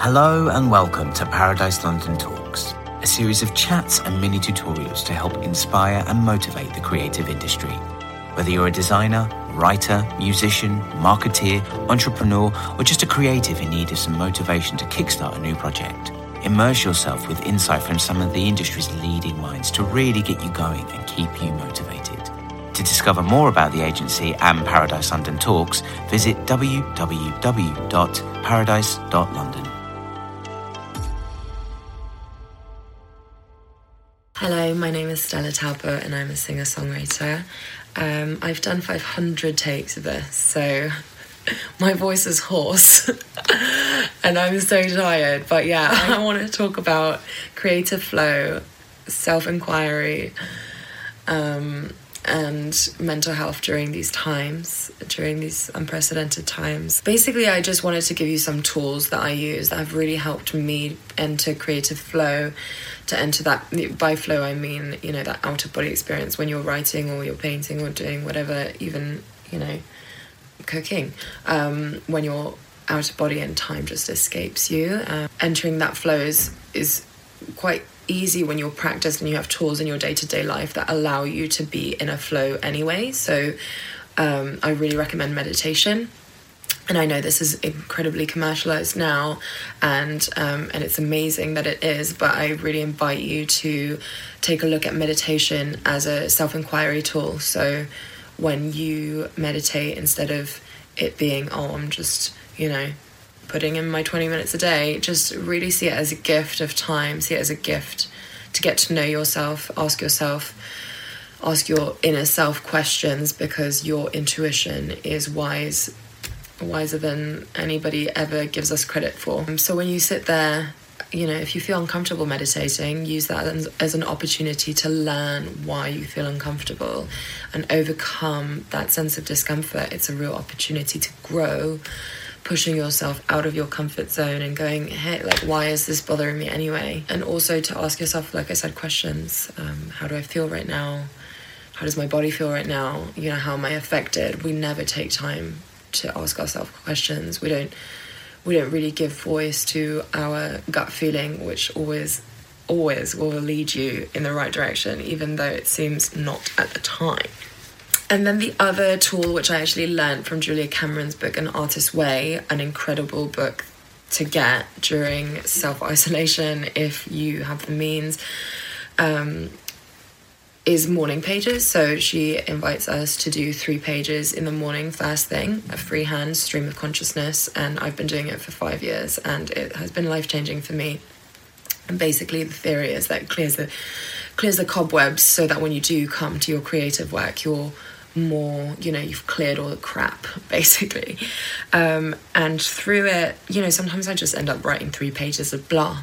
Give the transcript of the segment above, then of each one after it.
Hello and welcome to Paradise London Talks, a series of chats and mini tutorials to help inspire and motivate the creative industry. Whether you're a designer, writer, musician, marketeer, entrepreneur, or just a creative in need of some motivation to kickstart a new project, immerse yourself with insight from some of the industry's leading minds to really get you going and keep you motivated. To discover more about the agency and Paradise London Talks, visit www.paradise.london. Hello, my name is Stella Talbot and I'm a singer songwriter. Um, I've done 500 takes of this, so my voice is hoarse and I'm so tired. But yeah, I want to talk about creative flow, self inquiry, um, and mental health during these times, during these unprecedented times. Basically, I just wanted to give you some tools that I use that have really helped me enter creative flow. To enter that, by flow, I mean, you know, that out of body experience when you're writing or you're painting or doing whatever, even, you know, cooking. Um, when you're out of body and time just escapes you. Um, entering that flow is, is quite easy when you're practiced and you have tools in your day to day life that allow you to be in a flow anyway. So um, I really recommend meditation. And I know this is incredibly commercialized now, and um, and it's amazing that it is. But I really invite you to take a look at meditation as a self inquiry tool. So when you meditate, instead of it being oh I'm just you know putting in my 20 minutes a day, just really see it as a gift of time, see it as a gift to get to know yourself, ask yourself, ask your inner self questions because your intuition is wise wiser than anybody ever gives us credit for. Um, so when you sit there, you know, if you feel uncomfortable meditating, use that as, as an opportunity to learn why you feel uncomfortable and overcome that sense of discomfort. It's a real opportunity to grow pushing yourself out of your comfort zone and going, hey, like, why is this bothering me anyway? And also to ask yourself, like I said, questions. Um, how do I feel right now? How does my body feel right now? You know, how am I affected? We never take time to ask ourselves questions. We don't we don't really give voice to our gut feeling, which always always will lead you in the right direction, even though it seems not at the time. And then the other tool, which I actually learned from Julia Cameron's book, An Artist's Way, an incredible book to get during self isolation if you have the means, um, is morning pages. So she invites us to do three pages in the morning, first thing, a freehand stream of consciousness. And I've been doing it for five years and it has been life changing for me. And basically, the theory is that it clears the clears the cobwebs so that when you do come to your creative work, you're more you know you've cleared all the crap basically. Um, and through it you know sometimes i just end up writing three pages of blah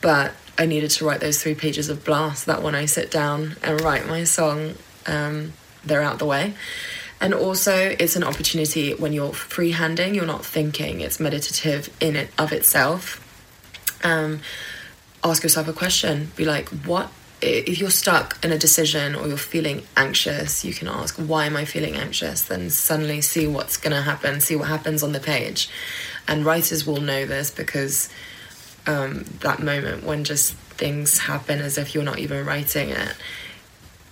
but i needed to write those three pages of blah so that when i sit down and write my song um, they're out the way. And also it's an opportunity when you're freehanding you're not thinking it's meditative in it of itself. Um, ask yourself a question. Be like what if you're stuck in a decision or you're feeling anxious, you can ask, Why am I feeling anxious? Then suddenly see what's going to happen, see what happens on the page. And writers will know this because um, that moment when just things happen as if you're not even writing it,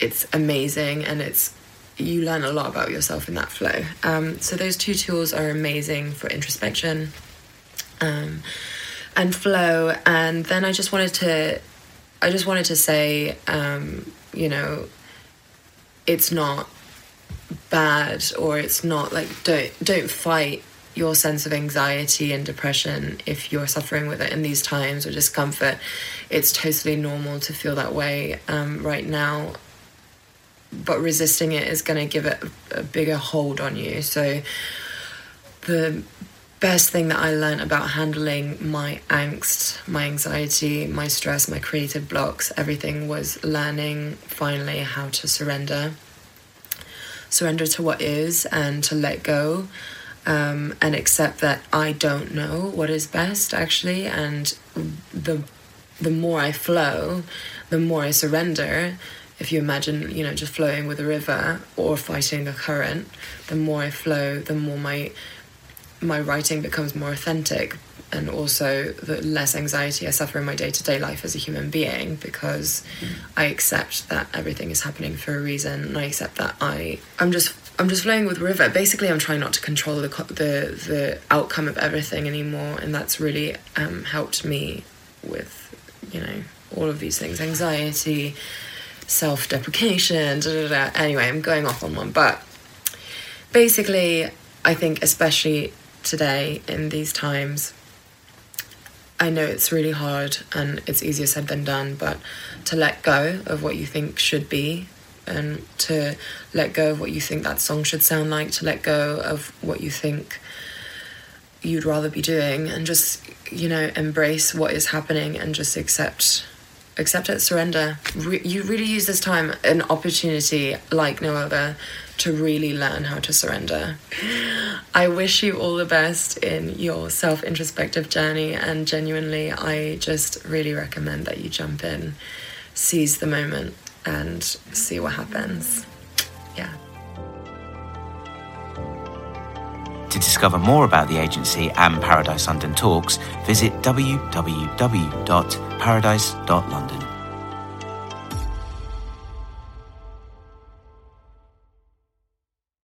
it's amazing and it's you learn a lot about yourself in that flow. Um, so those two tools are amazing for introspection um, and flow. And then I just wanted to I just wanted to say, um, you know, it's not bad or it's not like don't don't fight your sense of anxiety and depression if you're suffering with it in these times or discomfort. It's totally normal to feel that way um, right now, but resisting it is going to give it a, a bigger hold on you. So the best thing that I learned about handling my angst, my anxiety, my stress, my creative blocks, everything was learning finally how to surrender. Surrender to what is and to let go um, and accept that I don't know what is best actually. And the, the more I flow, the more I surrender. If you imagine, you know, just flowing with a river or fighting the current, the more I flow, the more my my writing becomes more authentic and also the less anxiety I suffer in my day to day life as a human being because mm. I accept that everything is happening for a reason and I accept that I I'm just I'm just flowing with river. Basically, I'm trying not to control the the the outcome of everything anymore, and that's really um, helped me with you know all of these things: anxiety, da, da. Anyway, I'm going off on one, but basically, I think especially today in these times, I know it's really hard and it's easier said than done, but to let go of what you think should be and to let go of what you think that song should sound like, to let go of what you think you'd rather be doing and just, you know, embrace what is happening and just accept accept it, surrender. Re- you really use this time an opportunity like no other to really learn how to surrender. I wish you all the best in your self introspective journey, and genuinely, I just really recommend that you jump in, seize the moment, and see what happens. To discover more about the agency and Paradise London Talks, visit www.paradise.london.